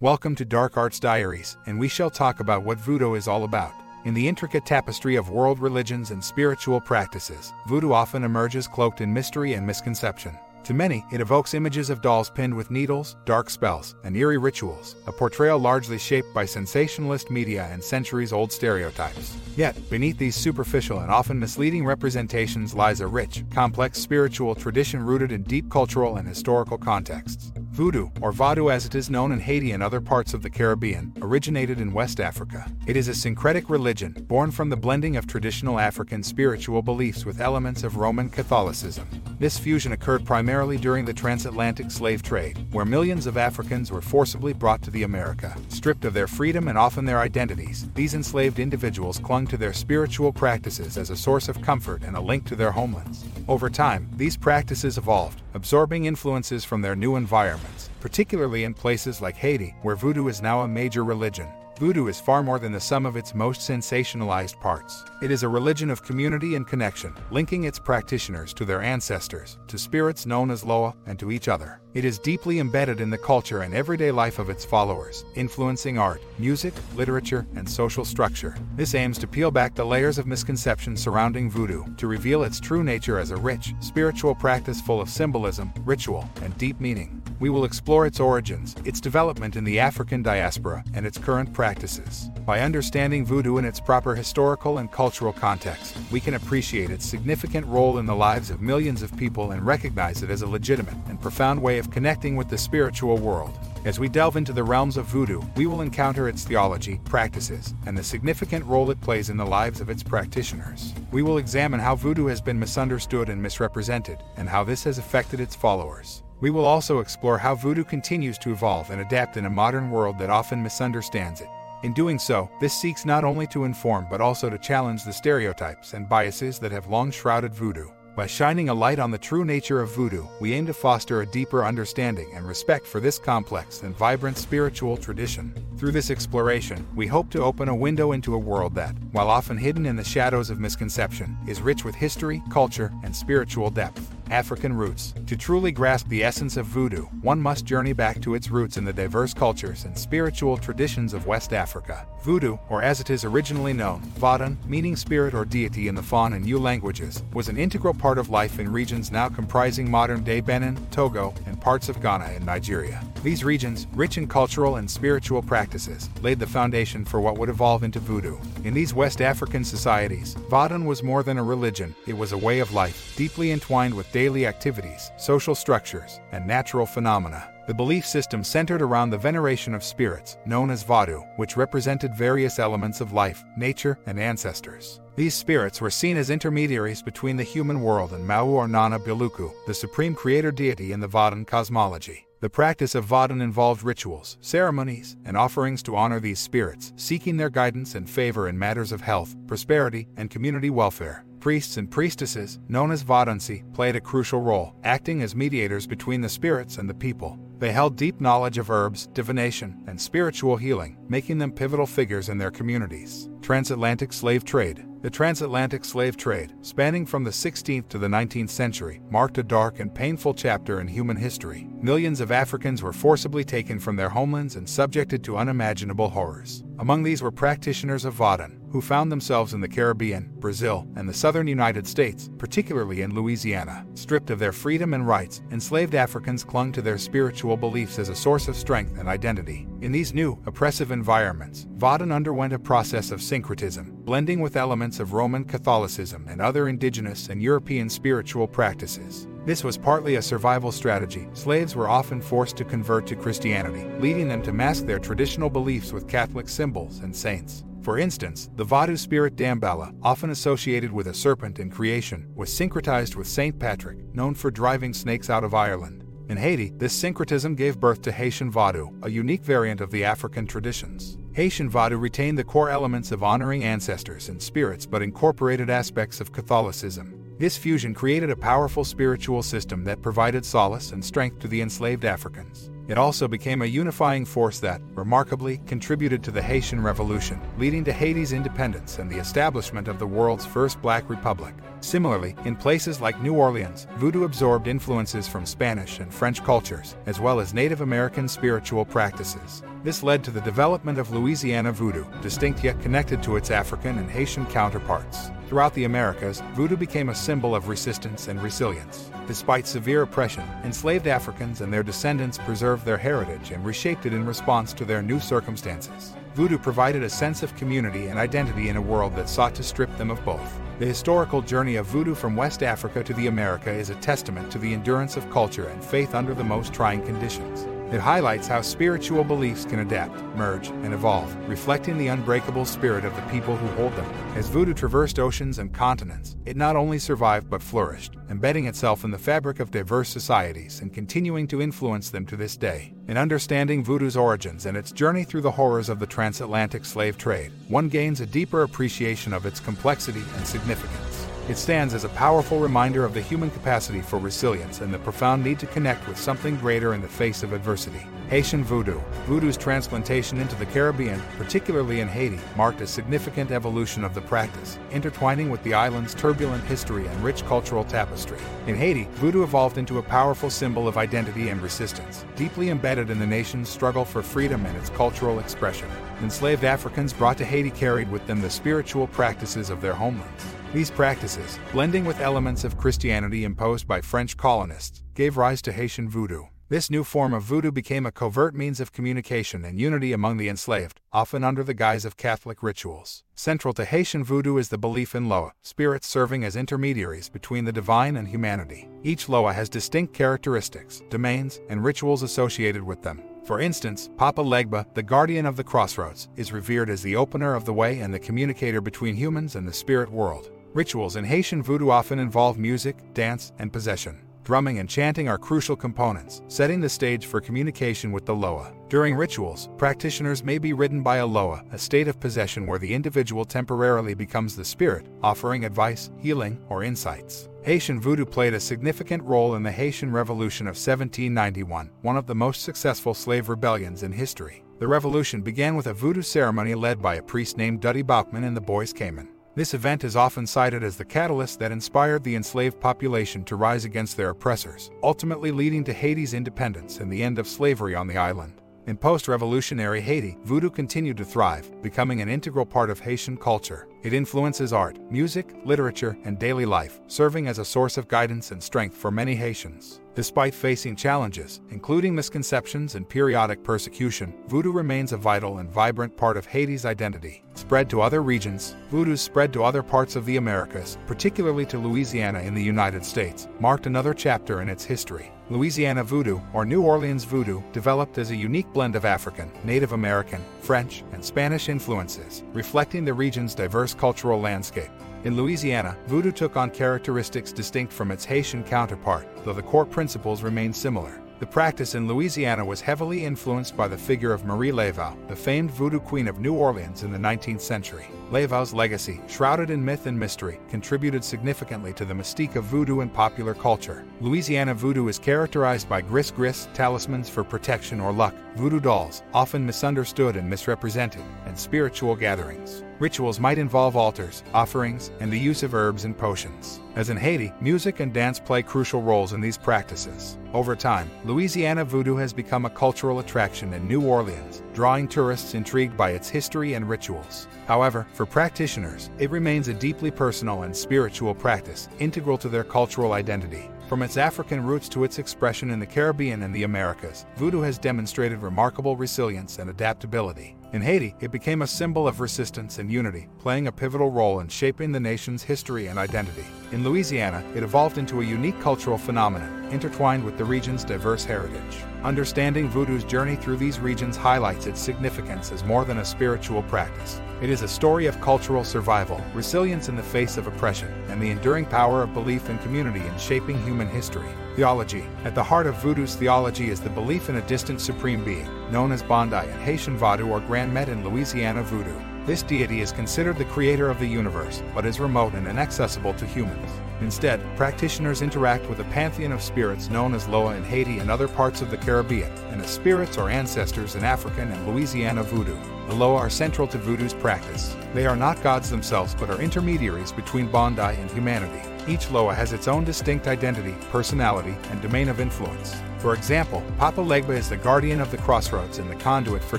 Welcome to Dark Arts Diaries, and we shall talk about what voodoo is all about. In the intricate tapestry of world religions and spiritual practices, voodoo often emerges cloaked in mystery and misconception. To many, it evokes images of dolls pinned with needles, dark spells, and eerie rituals, a portrayal largely shaped by sensationalist media and centuries old stereotypes. Yet, beneath these superficial and often misleading representations lies a rich, complex spiritual tradition rooted in deep cultural and historical contexts. Voodoo, or Vodou as it is known in Haiti and other parts of the Caribbean, originated in West Africa. It is a syncretic religion, born from the blending of traditional African spiritual beliefs with elements of Roman Catholicism. This fusion occurred primarily during the transatlantic slave trade, where millions of Africans were forcibly brought to the America. Stripped of their freedom and often their identities, these enslaved individuals clung to their spiritual practices as a source of comfort and a link to their homelands. Over time, these practices evolved, absorbing influences from their new environments, particularly in places like Haiti, where voodoo is now a major religion. Voodoo is far more than the sum of its most sensationalized parts. It is a religion of community and connection, linking its practitioners to their ancestors, to spirits known as Loa, and to each other. It is deeply embedded in the culture and everyday life of its followers, influencing art, music, literature, and social structure. This aims to peel back the layers of misconception surrounding voodoo, to reveal its true nature as a rich, spiritual practice full of symbolism, ritual, and deep meaning. We will explore its origins, its development in the African diaspora, and its current practices. By understanding voodoo in its proper historical and cultural context, we can appreciate its significant role in the lives of millions of people and recognize it as a legitimate and profound way of connecting with the spiritual world. As we delve into the realms of voodoo, we will encounter its theology, practices, and the significant role it plays in the lives of its practitioners. We will examine how voodoo has been misunderstood and misrepresented, and how this has affected its followers. We will also explore how voodoo continues to evolve and adapt in a modern world that often misunderstands it. In doing so, this seeks not only to inform but also to challenge the stereotypes and biases that have long shrouded voodoo. By shining a light on the true nature of voodoo, we aim to foster a deeper understanding and respect for this complex and vibrant spiritual tradition. Through this exploration, we hope to open a window into a world that, while often hidden in the shadows of misconception, is rich with history, culture, and spiritual depth. African roots. To truly grasp the essence of voodoo, one must journey back to its roots in the diverse cultures and spiritual traditions of West Africa. Voodoo, or as it is originally known, Vodun, meaning spirit or deity in the Fon and Ewe languages, was an integral part of life in regions now comprising modern-day Benin, Togo, and parts of Ghana and Nigeria. These regions, rich in cultural and spiritual practices, laid the foundation for what would evolve into voodoo. In these West African societies, Vodun was more than a religion, it was a way of life, deeply entwined with daily activities, social structures, and natural phenomena. The belief system centered around the veneration of spirits, known as Vadu, which represented various elements of life, nature, and ancestors. These spirits were seen as intermediaries between the human world and Mawu or Nana Buluku, the supreme creator deity in the Vodun cosmology. The practice of Vodun involved rituals, ceremonies, and offerings to honor these spirits, seeking their guidance and favor in matters of health, prosperity, and community welfare. Priests and priestesses, known as Vodunsi, played a crucial role, acting as mediators between the spirits and the people. They held deep knowledge of herbs, divination, and spiritual healing, making them pivotal figures in their communities. Transatlantic slave trade. The transatlantic slave trade, spanning from the 16th to the 19th century, marked a dark and painful chapter in human history. Millions of Africans were forcibly taken from their homelands and subjected to unimaginable horrors. Among these were practitioners of Vodun, who found themselves in the Caribbean, Brazil, and the southern United States, particularly in Louisiana. Stripped of their freedom and rights, enslaved Africans clung to their spiritual beliefs as a source of strength and identity. In these new, oppressive environments, Vodun underwent a process of syncretism, blending with elements of Roman Catholicism and other indigenous and European spiritual practices. This was partly a survival strategy. Slaves were often forced to convert to Christianity, leading them to mask their traditional beliefs with Catholic symbols and saints. For instance, the Vodou spirit Damballa, often associated with a serpent in creation, was syncretized with St. Patrick, known for driving snakes out of Ireland. In Haiti, this syncretism gave birth to Haitian Vodou, a unique variant of the African traditions. Haitian Vodou retained the core elements of honoring ancestors and spirits but incorporated aspects of Catholicism. This fusion created a powerful spiritual system that provided solace and strength to the enslaved Africans. It also became a unifying force that, remarkably, contributed to the Haitian Revolution, leading to Haiti's independence and the establishment of the world's first black republic. Similarly, in places like New Orleans, voodoo absorbed influences from Spanish and French cultures, as well as Native American spiritual practices. This led to the development of Louisiana voodoo, distinct yet connected to its African and Haitian counterparts. Throughout the Americas, voodoo became a symbol of resistance and resilience. Despite severe oppression, enslaved Africans and their descendants preserved their heritage and reshaped it in response to their new circumstances. Voodoo provided a sense of community and identity in a world that sought to strip them of both. The historical journey of voodoo from West Africa to the America is a testament to the endurance of culture and faith under the most trying conditions. It highlights how spiritual beliefs can adapt, merge, and evolve, reflecting the unbreakable spirit of the people who hold them. As voodoo traversed oceans and continents, it not only survived but flourished, embedding itself in the fabric of diverse societies and continuing to influence them to this day. In understanding voodoo's origins and its journey through the horrors of the transatlantic slave trade, one gains a deeper appreciation of its complexity and significance. It stands as a powerful reminder of the human capacity for resilience and the profound need to connect with something greater in the face of adversity. Haitian Voodoo. Voodoo's transplantation into the Caribbean, particularly in Haiti, marked a significant evolution of the practice, intertwining with the island's turbulent history and rich cultural tapestry. In Haiti, Voodoo evolved into a powerful symbol of identity and resistance, deeply embedded in the nation's struggle for freedom and its cultural expression. Enslaved Africans brought to Haiti carried with them the spiritual practices of their homelands. These practices, blending with elements of Christianity imposed by French colonists, gave rise to Haitian voodoo. This new form of voodoo became a covert means of communication and unity among the enslaved, often under the guise of Catholic rituals. Central to Haitian voodoo is the belief in Loa, spirits serving as intermediaries between the divine and humanity. Each Loa has distinct characteristics, domains, and rituals associated with them. For instance, Papa Legba, the guardian of the crossroads, is revered as the opener of the way and the communicator between humans and the spirit world. Rituals in Haitian voodoo often involve music, dance, and possession. Drumming and chanting are crucial components, setting the stage for communication with the Loa. During rituals, practitioners may be ridden by a Loa, a state of possession where the individual temporarily becomes the spirit, offering advice, healing, or insights. Haitian voodoo played a significant role in the Haitian Revolution of 1791, one of the most successful slave rebellions in history. The revolution began with a voodoo ceremony led by a priest named Dutty Boukman in the Bois Caïman. This event is often cited as the catalyst that inspired the enslaved population to rise against their oppressors, ultimately leading to Haiti's independence and the end of slavery on the island. In post revolutionary Haiti, voodoo continued to thrive, becoming an integral part of Haitian culture. It influences art, music, literature, and daily life, serving as a source of guidance and strength for many Haitians. Despite facing challenges, including misconceptions and periodic persecution, voodoo remains a vital and vibrant part of Haiti's identity. Spread to other regions, voodoo spread to other parts of the Americas, particularly to Louisiana in the United States, marked another chapter in its history. Louisiana voodoo, or New Orleans voodoo, developed as a unique blend of African, Native American, French, and Spanish influences, reflecting the region's diverse cultural landscape. In Louisiana, voodoo took on characteristics distinct from its Haitian counterpart, though the core principles remained similar. The practice in Louisiana was heavily influenced by the figure of Marie Laveau, the famed voodoo queen of New Orleans in the 19th century. Laveau's legacy, shrouded in myth and mystery, contributed significantly to the mystique of voodoo in popular culture. Louisiana voodoo is characterized by gris gris, talismans for protection or luck, voodoo dolls, often misunderstood and misrepresented, and spiritual gatherings. Rituals might involve altars, offerings, and the use of herbs and potions. As in Haiti, music and dance play crucial roles in these practices. Over time, Louisiana voodoo has become a cultural attraction in New Orleans, drawing tourists intrigued by its history and rituals. However, for practitioners, it remains a deeply personal and spiritual practice, integral to their cultural identity. From its African roots to its expression in the Caribbean and the Americas, voodoo has demonstrated remarkable resilience and adaptability. In Haiti, it became a symbol of resistance and unity, playing a pivotal role in shaping the nation's history and identity. In Louisiana, it evolved into a unique cultural phenomenon, intertwined with the region's diverse heritage. Understanding voodoo's journey through these regions highlights its significance as more than a spiritual practice. It is a story of cultural survival, resilience in the face of oppression, and the enduring power of belief and community in shaping human history. Theology. At the heart of voodoo's theology is the belief in a distant supreme being, known as Bondye in Haitian Vodou or Grand Met in Louisiana Voodoo. This deity is considered the creator of the universe, but is remote and inaccessible to humans. Instead, practitioners interact with a pantheon of spirits known as Loa in Haiti and other parts of the Caribbean, and as spirits or ancestors in African and Louisiana voodoo. The Loa are central to voodoo's practice. They are not gods themselves but are intermediaries between Bondye and humanity. Each Loa has its own distinct identity, personality, and domain of influence. For example, Papa Legba is the guardian of the crossroads and the conduit for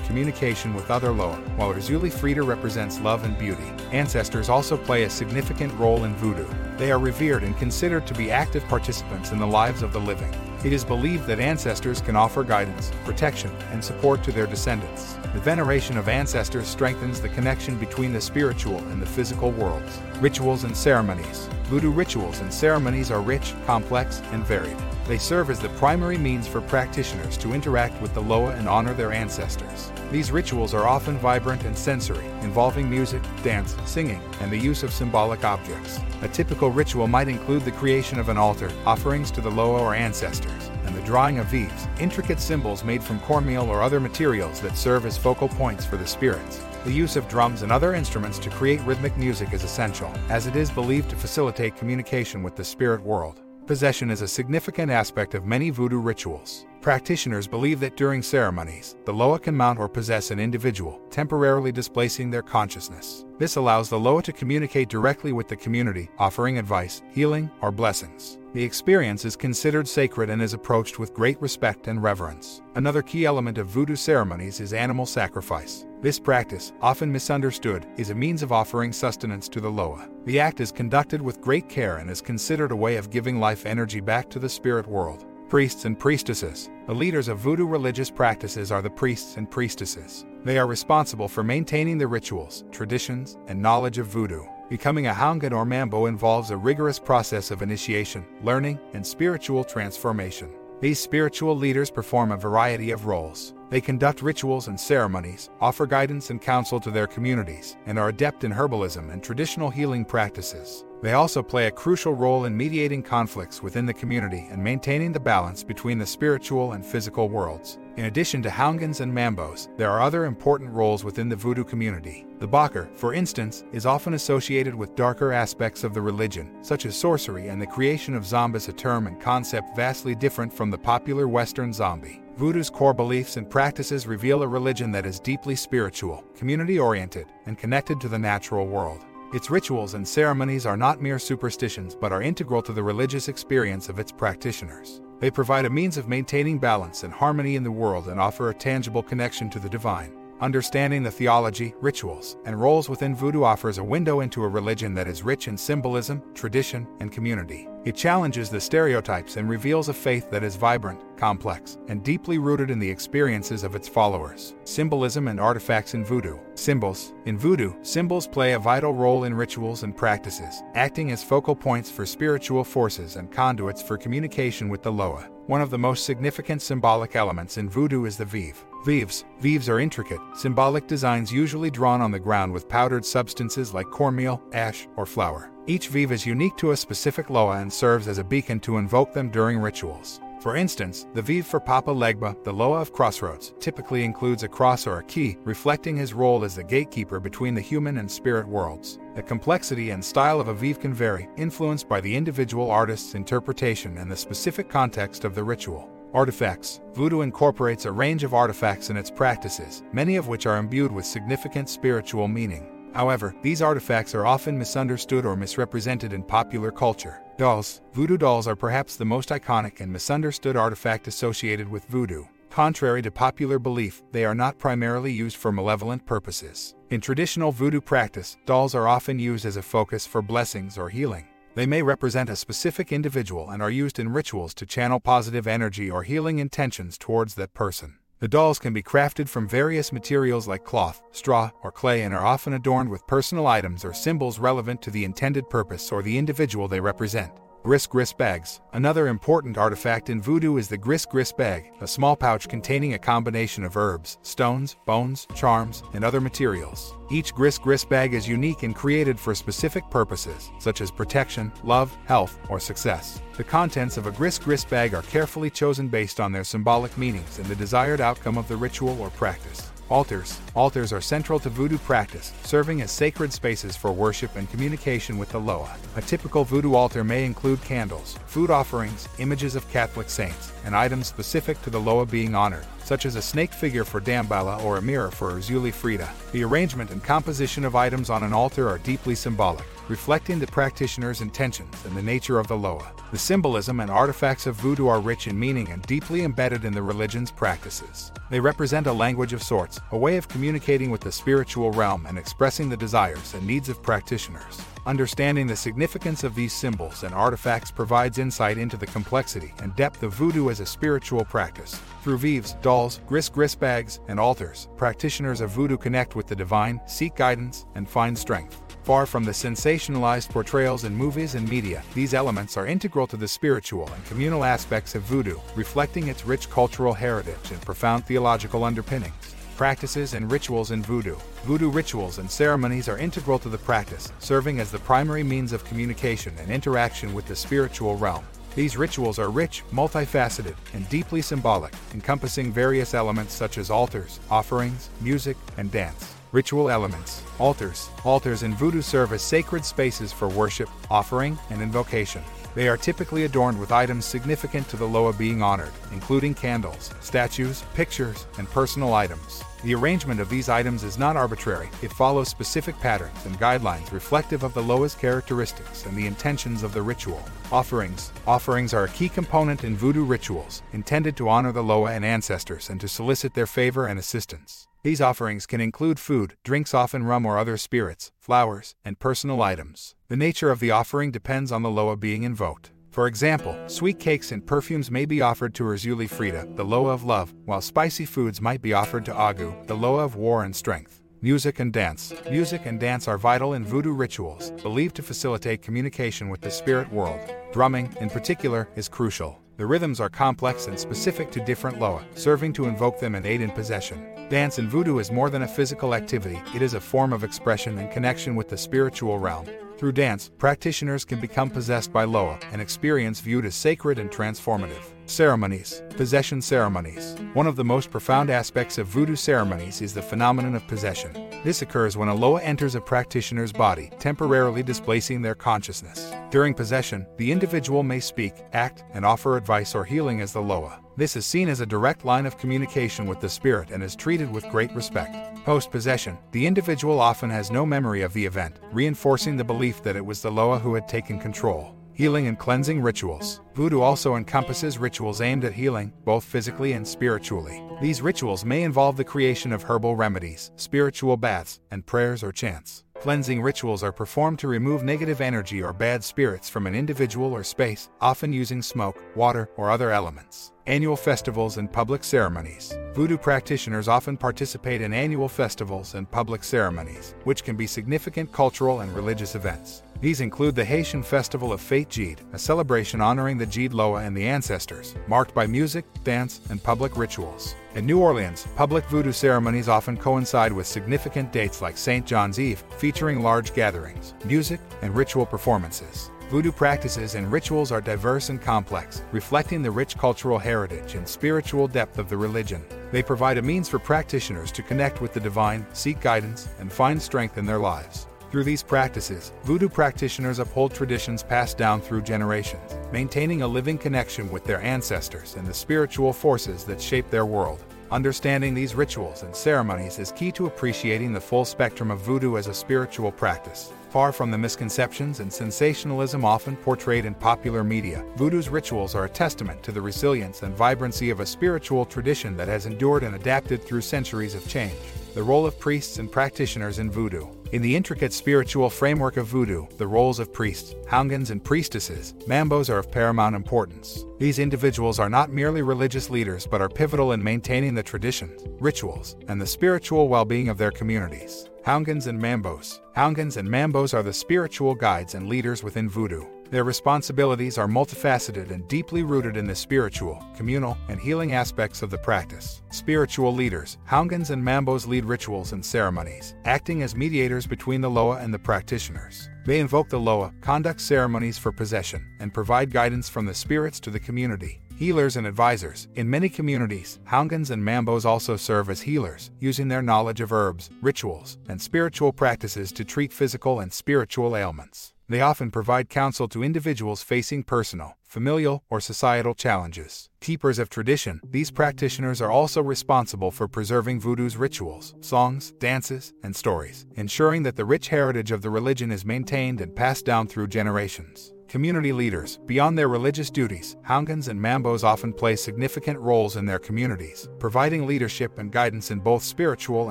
communication with other Loa, while Erzulie Frida represents love and beauty. Ancestors also play a significant role in voodoo. They are revered and considered to be active participants in the lives of the living. It is believed that ancestors can offer guidance, protection, and support to their descendants. The veneration of ancestors strengthens the connection between the spiritual and the physical worlds. Rituals and ceremonies. Voodoo rituals and ceremonies are rich, complex, and varied. They serve as the primary means for practitioners to interact with the Loa and honor their ancestors. These rituals are often vibrant and sensory, involving music, dance, singing, and the use of symbolic objects. A typical ritual might include the creation of an altar, offerings to the Loa or ancestors, and the drawing of veves, intricate symbols made from cornmeal or other materials that serve as focal points for the spirits. The use of drums and other instruments to create rhythmic music is essential, as it is believed to facilitate communication with the spirit world. Possession is a significant aspect of many voodoo rituals. Practitioners believe that during ceremonies, the Loa can mount or possess an individual, temporarily displacing their consciousness. This allows the Loa to communicate directly with the community, offering advice, healing, or blessings. The experience is considered sacred and is approached with great respect and reverence. Another key element of voodoo ceremonies is animal sacrifice. This practice, often misunderstood, is a means of offering sustenance to the Loa. The act is conducted with great care and is considered a way of giving life energy back to the spirit world. Priests and priestesses. The leaders of voodoo religious practices are the priests and priestesses. They are responsible for maintaining the rituals, traditions, and knowledge of voodoo. Becoming a Houngan or Mambo involves a rigorous process of initiation, learning, and spiritual transformation. These spiritual leaders perform a variety of roles. They conduct rituals and ceremonies, offer guidance and counsel to their communities, and are adept in herbalism and traditional healing practices. They also play a crucial role in mediating conflicts within the community and maintaining the balance between the spiritual and physical worlds. In addition to Houngans and Mambos, there are other important roles within the voodoo community. The Bokor, for instance, is often associated with darker aspects of the religion, such as sorcery and the creation of zombies, a term and concept vastly different from the popular Western zombie. Voodoo's core beliefs and practices reveal a religion that is deeply spiritual, community oriented, and connected to the natural world. Its rituals and ceremonies are not mere superstitions but are integral to the religious experience of its practitioners. They provide a means of maintaining balance and harmony in the world and offer a tangible connection to the divine. Understanding the theology, rituals, and roles within voodoo offers a window into a religion that is rich in symbolism, tradition, and community. It challenges the stereotypes and reveals a faith that is vibrant, complex, and deeply rooted in the experiences of its followers. Symbolism and artifacts in voodoo. Symbols. In voodoo, symbols play a vital role in rituals and practices, acting as focal points for spiritual forces and conduits for communication with the Loa. One of the most significant symbolic elements in voodoo is the veve. Veves. Veves are intricate, symbolic designs usually drawn on the ground with powdered substances like cornmeal, ash, or flour. Each veve is unique to a specific loa and serves as a beacon to invoke them during rituals. For instance, the veve for Papa Legba, the loa of crossroads, typically includes a cross or a key, reflecting his role as the gatekeeper between the human and spirit worlds. The complexity and style of a veve can vary, influenced by the individual artist's interpretation and the specific context of the ritual. Artifacts Voodoo incorporates a range of artifacts in its practices, many of which are imbued with significant spiritual meaning. However, these artifacts are often misunderstood or misrepresented in popular culture. Dolls Voodoo dolls are perhaps the most iconic and misunderstood artifact associated with voodoo. Contrary to popular belief, they are not primarily used for malevolent purposes. In traditional voodoo practice, dolls are often used as a focus for blessings or healing. They may represent a specific individual and are used in rituals to channel positive energy or healing intentions towards that person. The dolls can be crafted from various materials like cloth, straw, or clay and are often adorned with personal items or symbols relevant to the intended purpose or the individual they represent. Gris Gris bags. Another important artifact in voodoo is the Gris Gris bag, a small pouch containing a combination of herbs, stones, bones, charms, and other materials. Each Gris Gris bag is unique and created for specific purposes, such as protection, love, health, or success. The contents of a Gris Gris bag are carefully chosen based on their symbolic meanings and the desired outcome of the ritual or practice. Altars. Altars are central to voodoo practice, serving as sacred spaces for worship and communication with the Loa. A typical voodoo altar may include candles, food offerings, images of Catholic saints, and items specific to the Loa being honored, such as a snake figure for Damballa or a mirror for Erzulie Frida. The arrangement and composition of items on an altar are deeply symbolic, reflecting the practitioner's intentions and the nature of the Loa. The symbolism and artifacts of voodoo are rich in meaning and deeply embedded in the religion's practices. They represent a language of sorts, a way of communicating with the spiritual realm and expressing the desires and needs of practitioners. Understanding the significance of these symbols and artifacts provides insight into the complexity and depth of voodoo as a spiritual practice. Through veves, dolls, gris gris bags, and altars, practitioners of voodoo connect with the divine, seek guidance, and find strength. Far from the sensationalized portrayals in movies and media, these elements are integral to the spiritual and communal aspects of voodoo, reflecting its rich cultural heritage and profound theological underpinnings practices, and rituals in voodoo. Voodoo rituals and ceremonies are integral to the practice, serving as the primary means of communication and interaction with the spiritual realm. These rituals are rich, multifaceted, and deeply symbolic, encompassing various elements such as altars, offerings, music, and dance. Ritual elements. Altars. Altars in voodoo serve as sacred spaces for worship, offering, and invocation. They are typically adorned with items significant to the Loa being honored, including candles, statues, pictures, and personal items. The arrangement of these items is not arbitrary, it follows specific patterns and guidelines reflective of the Loa's characteristics and the intentions of the ritual. Offerings Offerings are a key component in voodoo rituals, intended to honor the Loa and ancestors and to solicit their favor and assistance. These offerings can include food, drinks, often rum or other spirits, flowers, and personal items. The nature of the offering depends on the Loa being invoked. For example, sweet cakes and perfumes may be offered to Erzulie Frida, the Loa of love, while spicy foods might be offered to Ogou, the Loa of war and strength. Music and dance. Music and dance are vital in voodoo rituals, believed to facilitate communication with the spirit world. Drumming, in particular, is crucial. The rhythms are complex and specific to different loa, serving to invoke them and aid in possession. Dance in voodoo is more than a physical activity, it is a form of expression and connection with the spiritual realm. Through dance, practitioners can become possessed by Loa, an experience viewed as sacred and transformative. Ceremonies, possession ceremonies. One of the most profound aspects of voodoo ceremonies is the phenomenon of possession. This occurs when a Loa enters a practitioner's body, temporarily displacing their consciousness. During possession, the individual may speak, act, and offer advice or healing as the Loa. This is seen as a direct line of communication with the spirit and is treated with great respect. Post possession, the individual often has no memory of the event, reinforcing the belief that it was the Loa who had taken control. Healing and cleansing rituals. Voodoo also encompasses rituals aimed at healing, both physically and spiritually. These rituals may involve the creation of herbal remedies, spiritual baths, and prayers or chants. Cleansing rituals are performed to remove negative energy or bad spirits from an individual or space, often using smoke, water, or other elements. Annual festivals and public ceremonies. Voodoo practitioners often participate in annual festivals and public ceremonies, which can be significant cultural and religious events. These include the Haitian Festival of Fete Gede, a celebration honoring the Gede Loa and the ancestors, marked by music, dance, and public rituals. In New Orleans, public voodoo ceremonies often coincide with significant dates like St. John's Eve, featuring large gatherings, music, and ritual performances. Voodoo practices and rituals are diverse and complex, reflecting the rich cultural heritage and spiritual depth of the religion. They provide a means for practitioners to connect with the divine, seek guidance, and find strength in their lives. Through these practices, voodoo practitioners uphold traditions passed down through generations, maintaining a living connection with their ancestors and the spiritual forces that shape their world. Understanding these rituals and ceremonies is key to appreciating the full spectrum of voodoo as a spiritual practice. Far from the misconceptions and sensationalism often portrayed in popular media, voodoo's rituals are a testament to the resilience and vibrancy of a spiritual tradition that has endured and adapted through centuries of change. The role of priests and practitioners in voodoo. In the intricate spiritual framework of voodoo, the roles of priests, houngans, and priestesses, mambos are of paramount importance. These individuals are not merely religious leaders but are pivotal in maintaining the traditions, rituals, and the spiritual well being of their communities. Houngans and Mambos. Houngans and Mambos are the spiritual guides and leaders within voodoo. Their responsibilities are multifaceted and deeply rooted in the spiritual, communal, and healing aspects of the practice. Spiritual leaders, Houngans and Mambos lead rituals and ceremonies, acting as mediators between the Loa and the practitioners. They invoke the Loa, conduct ceremonies for possession, and provide guidance from the spirits to the community healers and advisors. In many communities, Houngans and Mambos also serve as healers, using their knowledge of herbs, rituals, and spiritual practices to treat physical and spiritual ailments. They often provide counsel to individuals facing personal, familial, or societal challenges. Keepers of tradition, these practitioners are also responsible for preserving voodoo's rituals, songs, dances, and stories, ensuring that the rich heritage of the religion is maintained and passed down through generations. Community leaders, beyond their religious duties, Houngans and Mambos often play significant roles in their communities, providing leadership and guidance in both spiritual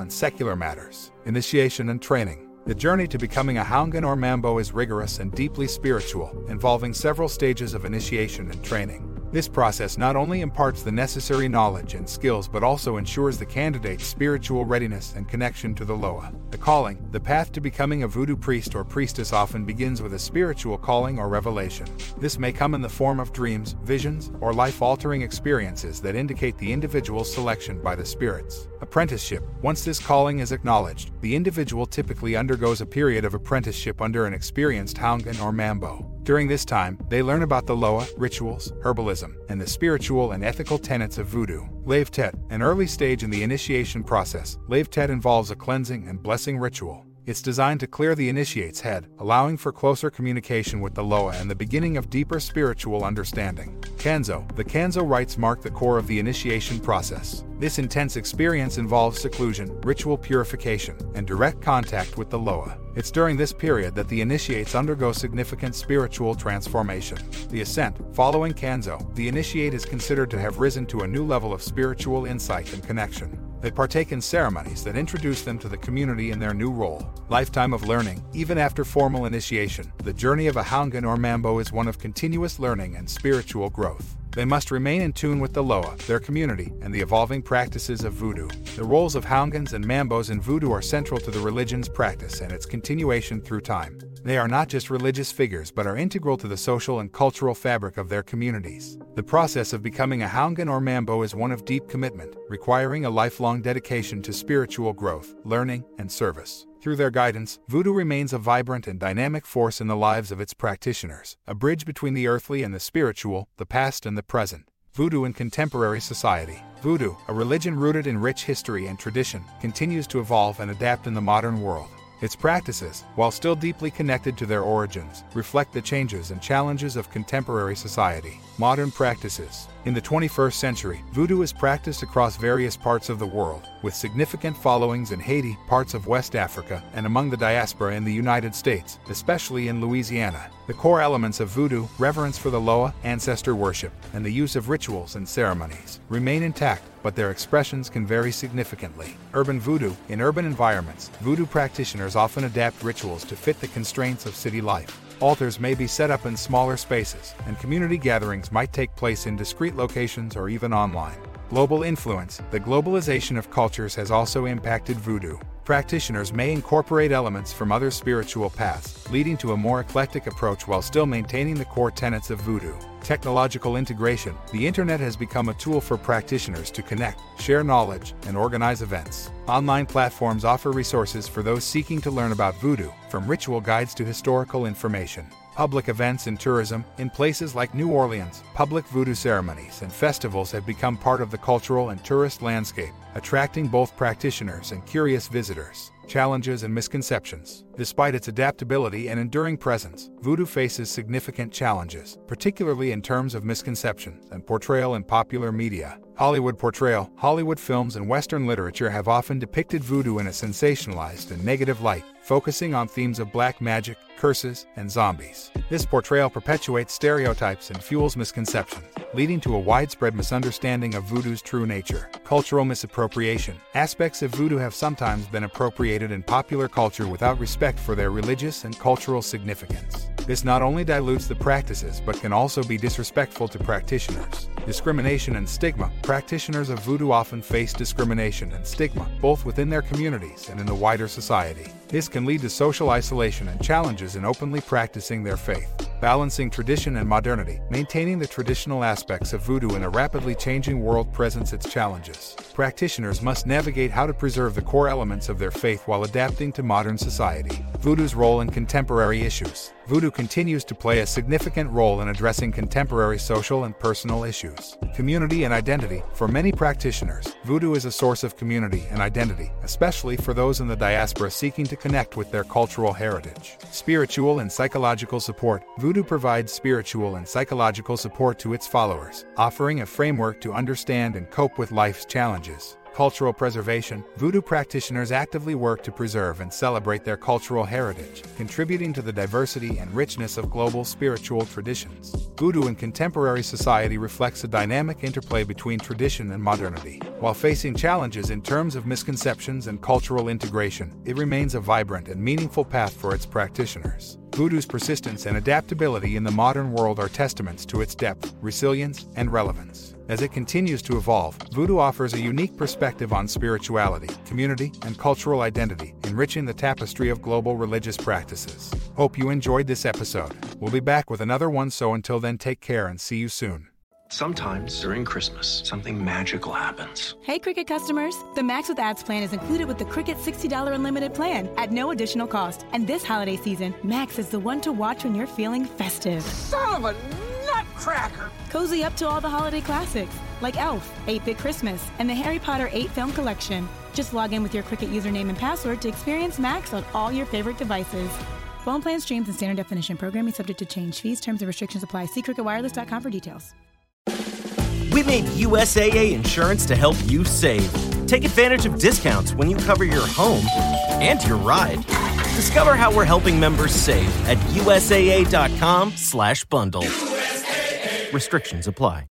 and secular matters. Initiation and training. The journey to becoming a Houngan or Mambo is rigorous and deeply spiritual, involving several stages of initiation and training. This process not only imparts the necessary knowledge and skills but also ensures the candidate's spiritual readiness and connection to the Loa. The calling, the path to becoming a voodoo priest or priestess often begins with a spiritual calling or revelation. This may come in the form of dreams, visions, or life altering experiences that indicate the individual's selection by the spirits. Apprenticeship. Once this calling is acknowledged, the individual typically undergoes a period of apprenticeship under an experienced Houngan or Mambo. During this time, they learn about the Loa, rituals, herbalism, and the spiritual and ethical tenets of voodoo. Lave Tet, an early stage in the initiation process, Lave Tet involves a cleansing and blessing ritual. It's designed to clear the initiate's head, allowing for closer communication with the Loa and the beginning of deeper spiritual understanding. Kanzo The Kanzo rites mark the core of the initiation process. This intense experience involves seclusion, ritual purification, and direct contact with the Loa. It's during this period that the initiates undergo significant spiritual transformation. The ascent, following Kanzo, the initiate is considered to have risen to a new level of spiritual insight and connection. They partake in ceremonies that introduce them to the community in their new role. Lifetime of learning, even after formal initiation, the journey of a Houngan or Mambo is one of continuous learning and spiritual growth. They must remain in tune with the Loa, their community, and the evolving practices of voodoo. The roles of Houngans and Mambos in voodoo are central to the religion's practice and its continuation through time. They are not just religious figures but are integral to the social and cultural fabric of their communities. The process of becoming a Houngan or Mambo is one of deep commitment, requiring a lifelong dedication to spiritual growth, learning, and service. Through their guidance, voodoo remains a vibrant and dynamic force in the lives of its practitioners, a bridge between the earthly and the spiritual, the past and the present. Voodoo in contemporary society. Voodoo, a religion rooted in rich history and tradition, continues to evolve and adapt in the modern world. Its practices, while still deeply connected to their origins, reflect the changes and challenges of contemporary society. Modern practices. In the 21st century, voodoo is practiced across various parts of the world, with significant followings in Haiti, parts of West Africa, and among the diaspora in the United States, especially in Louisiana. The core elements of voodoo, reverence for the Loa, ancestor worship, and the use of rituals and ceremonies, remain intact, but their expressions can vary significantly. Urban voodoo. In urban environments, voodoo practitioners often adapt rituals to fit the constraints of city life. Altars may be set up in smaller spaces, and community gatherings might take place in discrete locations or even online. Global influence The globalization of cultures has also impacted voodoo. Practitioners may incorporate elements from other spiritual paths, leading to a more eclectic approach while still maintaining the core tenets of voodoo. Technological integration The internet has become a tool for practitioners to connect, share knowledge, and organize events. Online platforms offer resources for those seeking to learn about voodoo, from ritual guides to historical information public events and tourism, in places like New Orleans, public voodoo ceremonies and festivals have become part of the cultural and tourist landscape, attracting both practitioners and curious visitors. Challenges and misconceptions. Despite its adaptability and enduring presence, voodoo faces significant challenges, particularly in terms of misconceptions and portrayal in popular media. Hollywood portrayal, Hollywood films and Western literature have often depicted voodoo in a sensationalized and negative light, focusing on themes of black magic, curses, and zombies. This portrayal perpetuates stereotypes and fuels misconceptions, leading to a widespread misunderstanding of voodoo's true nature. Cultural misappropriation. Aspects of voodoo have sometimes been appropriated in popular culture without respect for their religious and cultural significance. This not only dilutes the practices but can also be disrespectful to practitioners. Discrimination and stigma. Practitioners of voodoo often face discrimination and stigma, both within their communities and in the wider society. This can lead to social isolation and challenges in openly practicing their faith. Balancing tradition and modernity, maintaining the traditional aspects of voodoo in a rapidly changing world presents its challenges. Practitioners must navigate how to preserve the core elements of their faith while adapting to modern society. Voodoo's role in contemporary issues. Voodoo continues to play a significant role in addressing contemporary social and personal issues. Community and identity. For many practitioners, voodoo is a source of community and identity, especially for those in the diaspora seeking to connect with their cultural heritage. Spiritual and psychological support. Voodoo provides spiritual and psychological support to its followers, offering a framework to understand and cope with life's challenges cultural preservation, voodoo practitioners actively work to preserve and celebrate their cultural heritage, contributing to the diversity and richness of global spiritual traditions. Voodoo in contemporary society reflects a dynamic interplay between tradition and modernity. While facing challenges in terms of misconceptions and cultural integration, it remains a vibrant and meaningful path for its practitioners. Voodoo's persistence and adaptability in the modern world are testaments to its depth, resilience, and relevance. As it continues to evolve, Voodoo offers a unique perspective on spirituality, community, and cultural identity, enriching the tapestry of global religious practices. Hope you enjoyed this episode. We'll be back with another one, so until then, take care and see you soon. Sometimes during Christmas, something magical happens. Hey, Cricket customers! The Max with Ads plan is included with the Cricket $60 unlimited plan at no additional cost. And this holiday season, Max is the one to watch when you're feeling festive. Son of a nutcracker! Cozy up to all the holiday classics like Elf, 8 Bit Christmas, and the Harry Potter 8 Film Collection. Just log in with your Cricket username and password to experience Max on all your favorite devices. Phone plan streams and standard definition programming subject to change. Fees, terms, and restrictions apply. See cricketwireless.com for details. We made USAA insurance to help you save. Take advantage of discounts when you cover your home and your ride. Discover how we're helping members save at USAA.com slash bundle. USAA. Restrictions apply.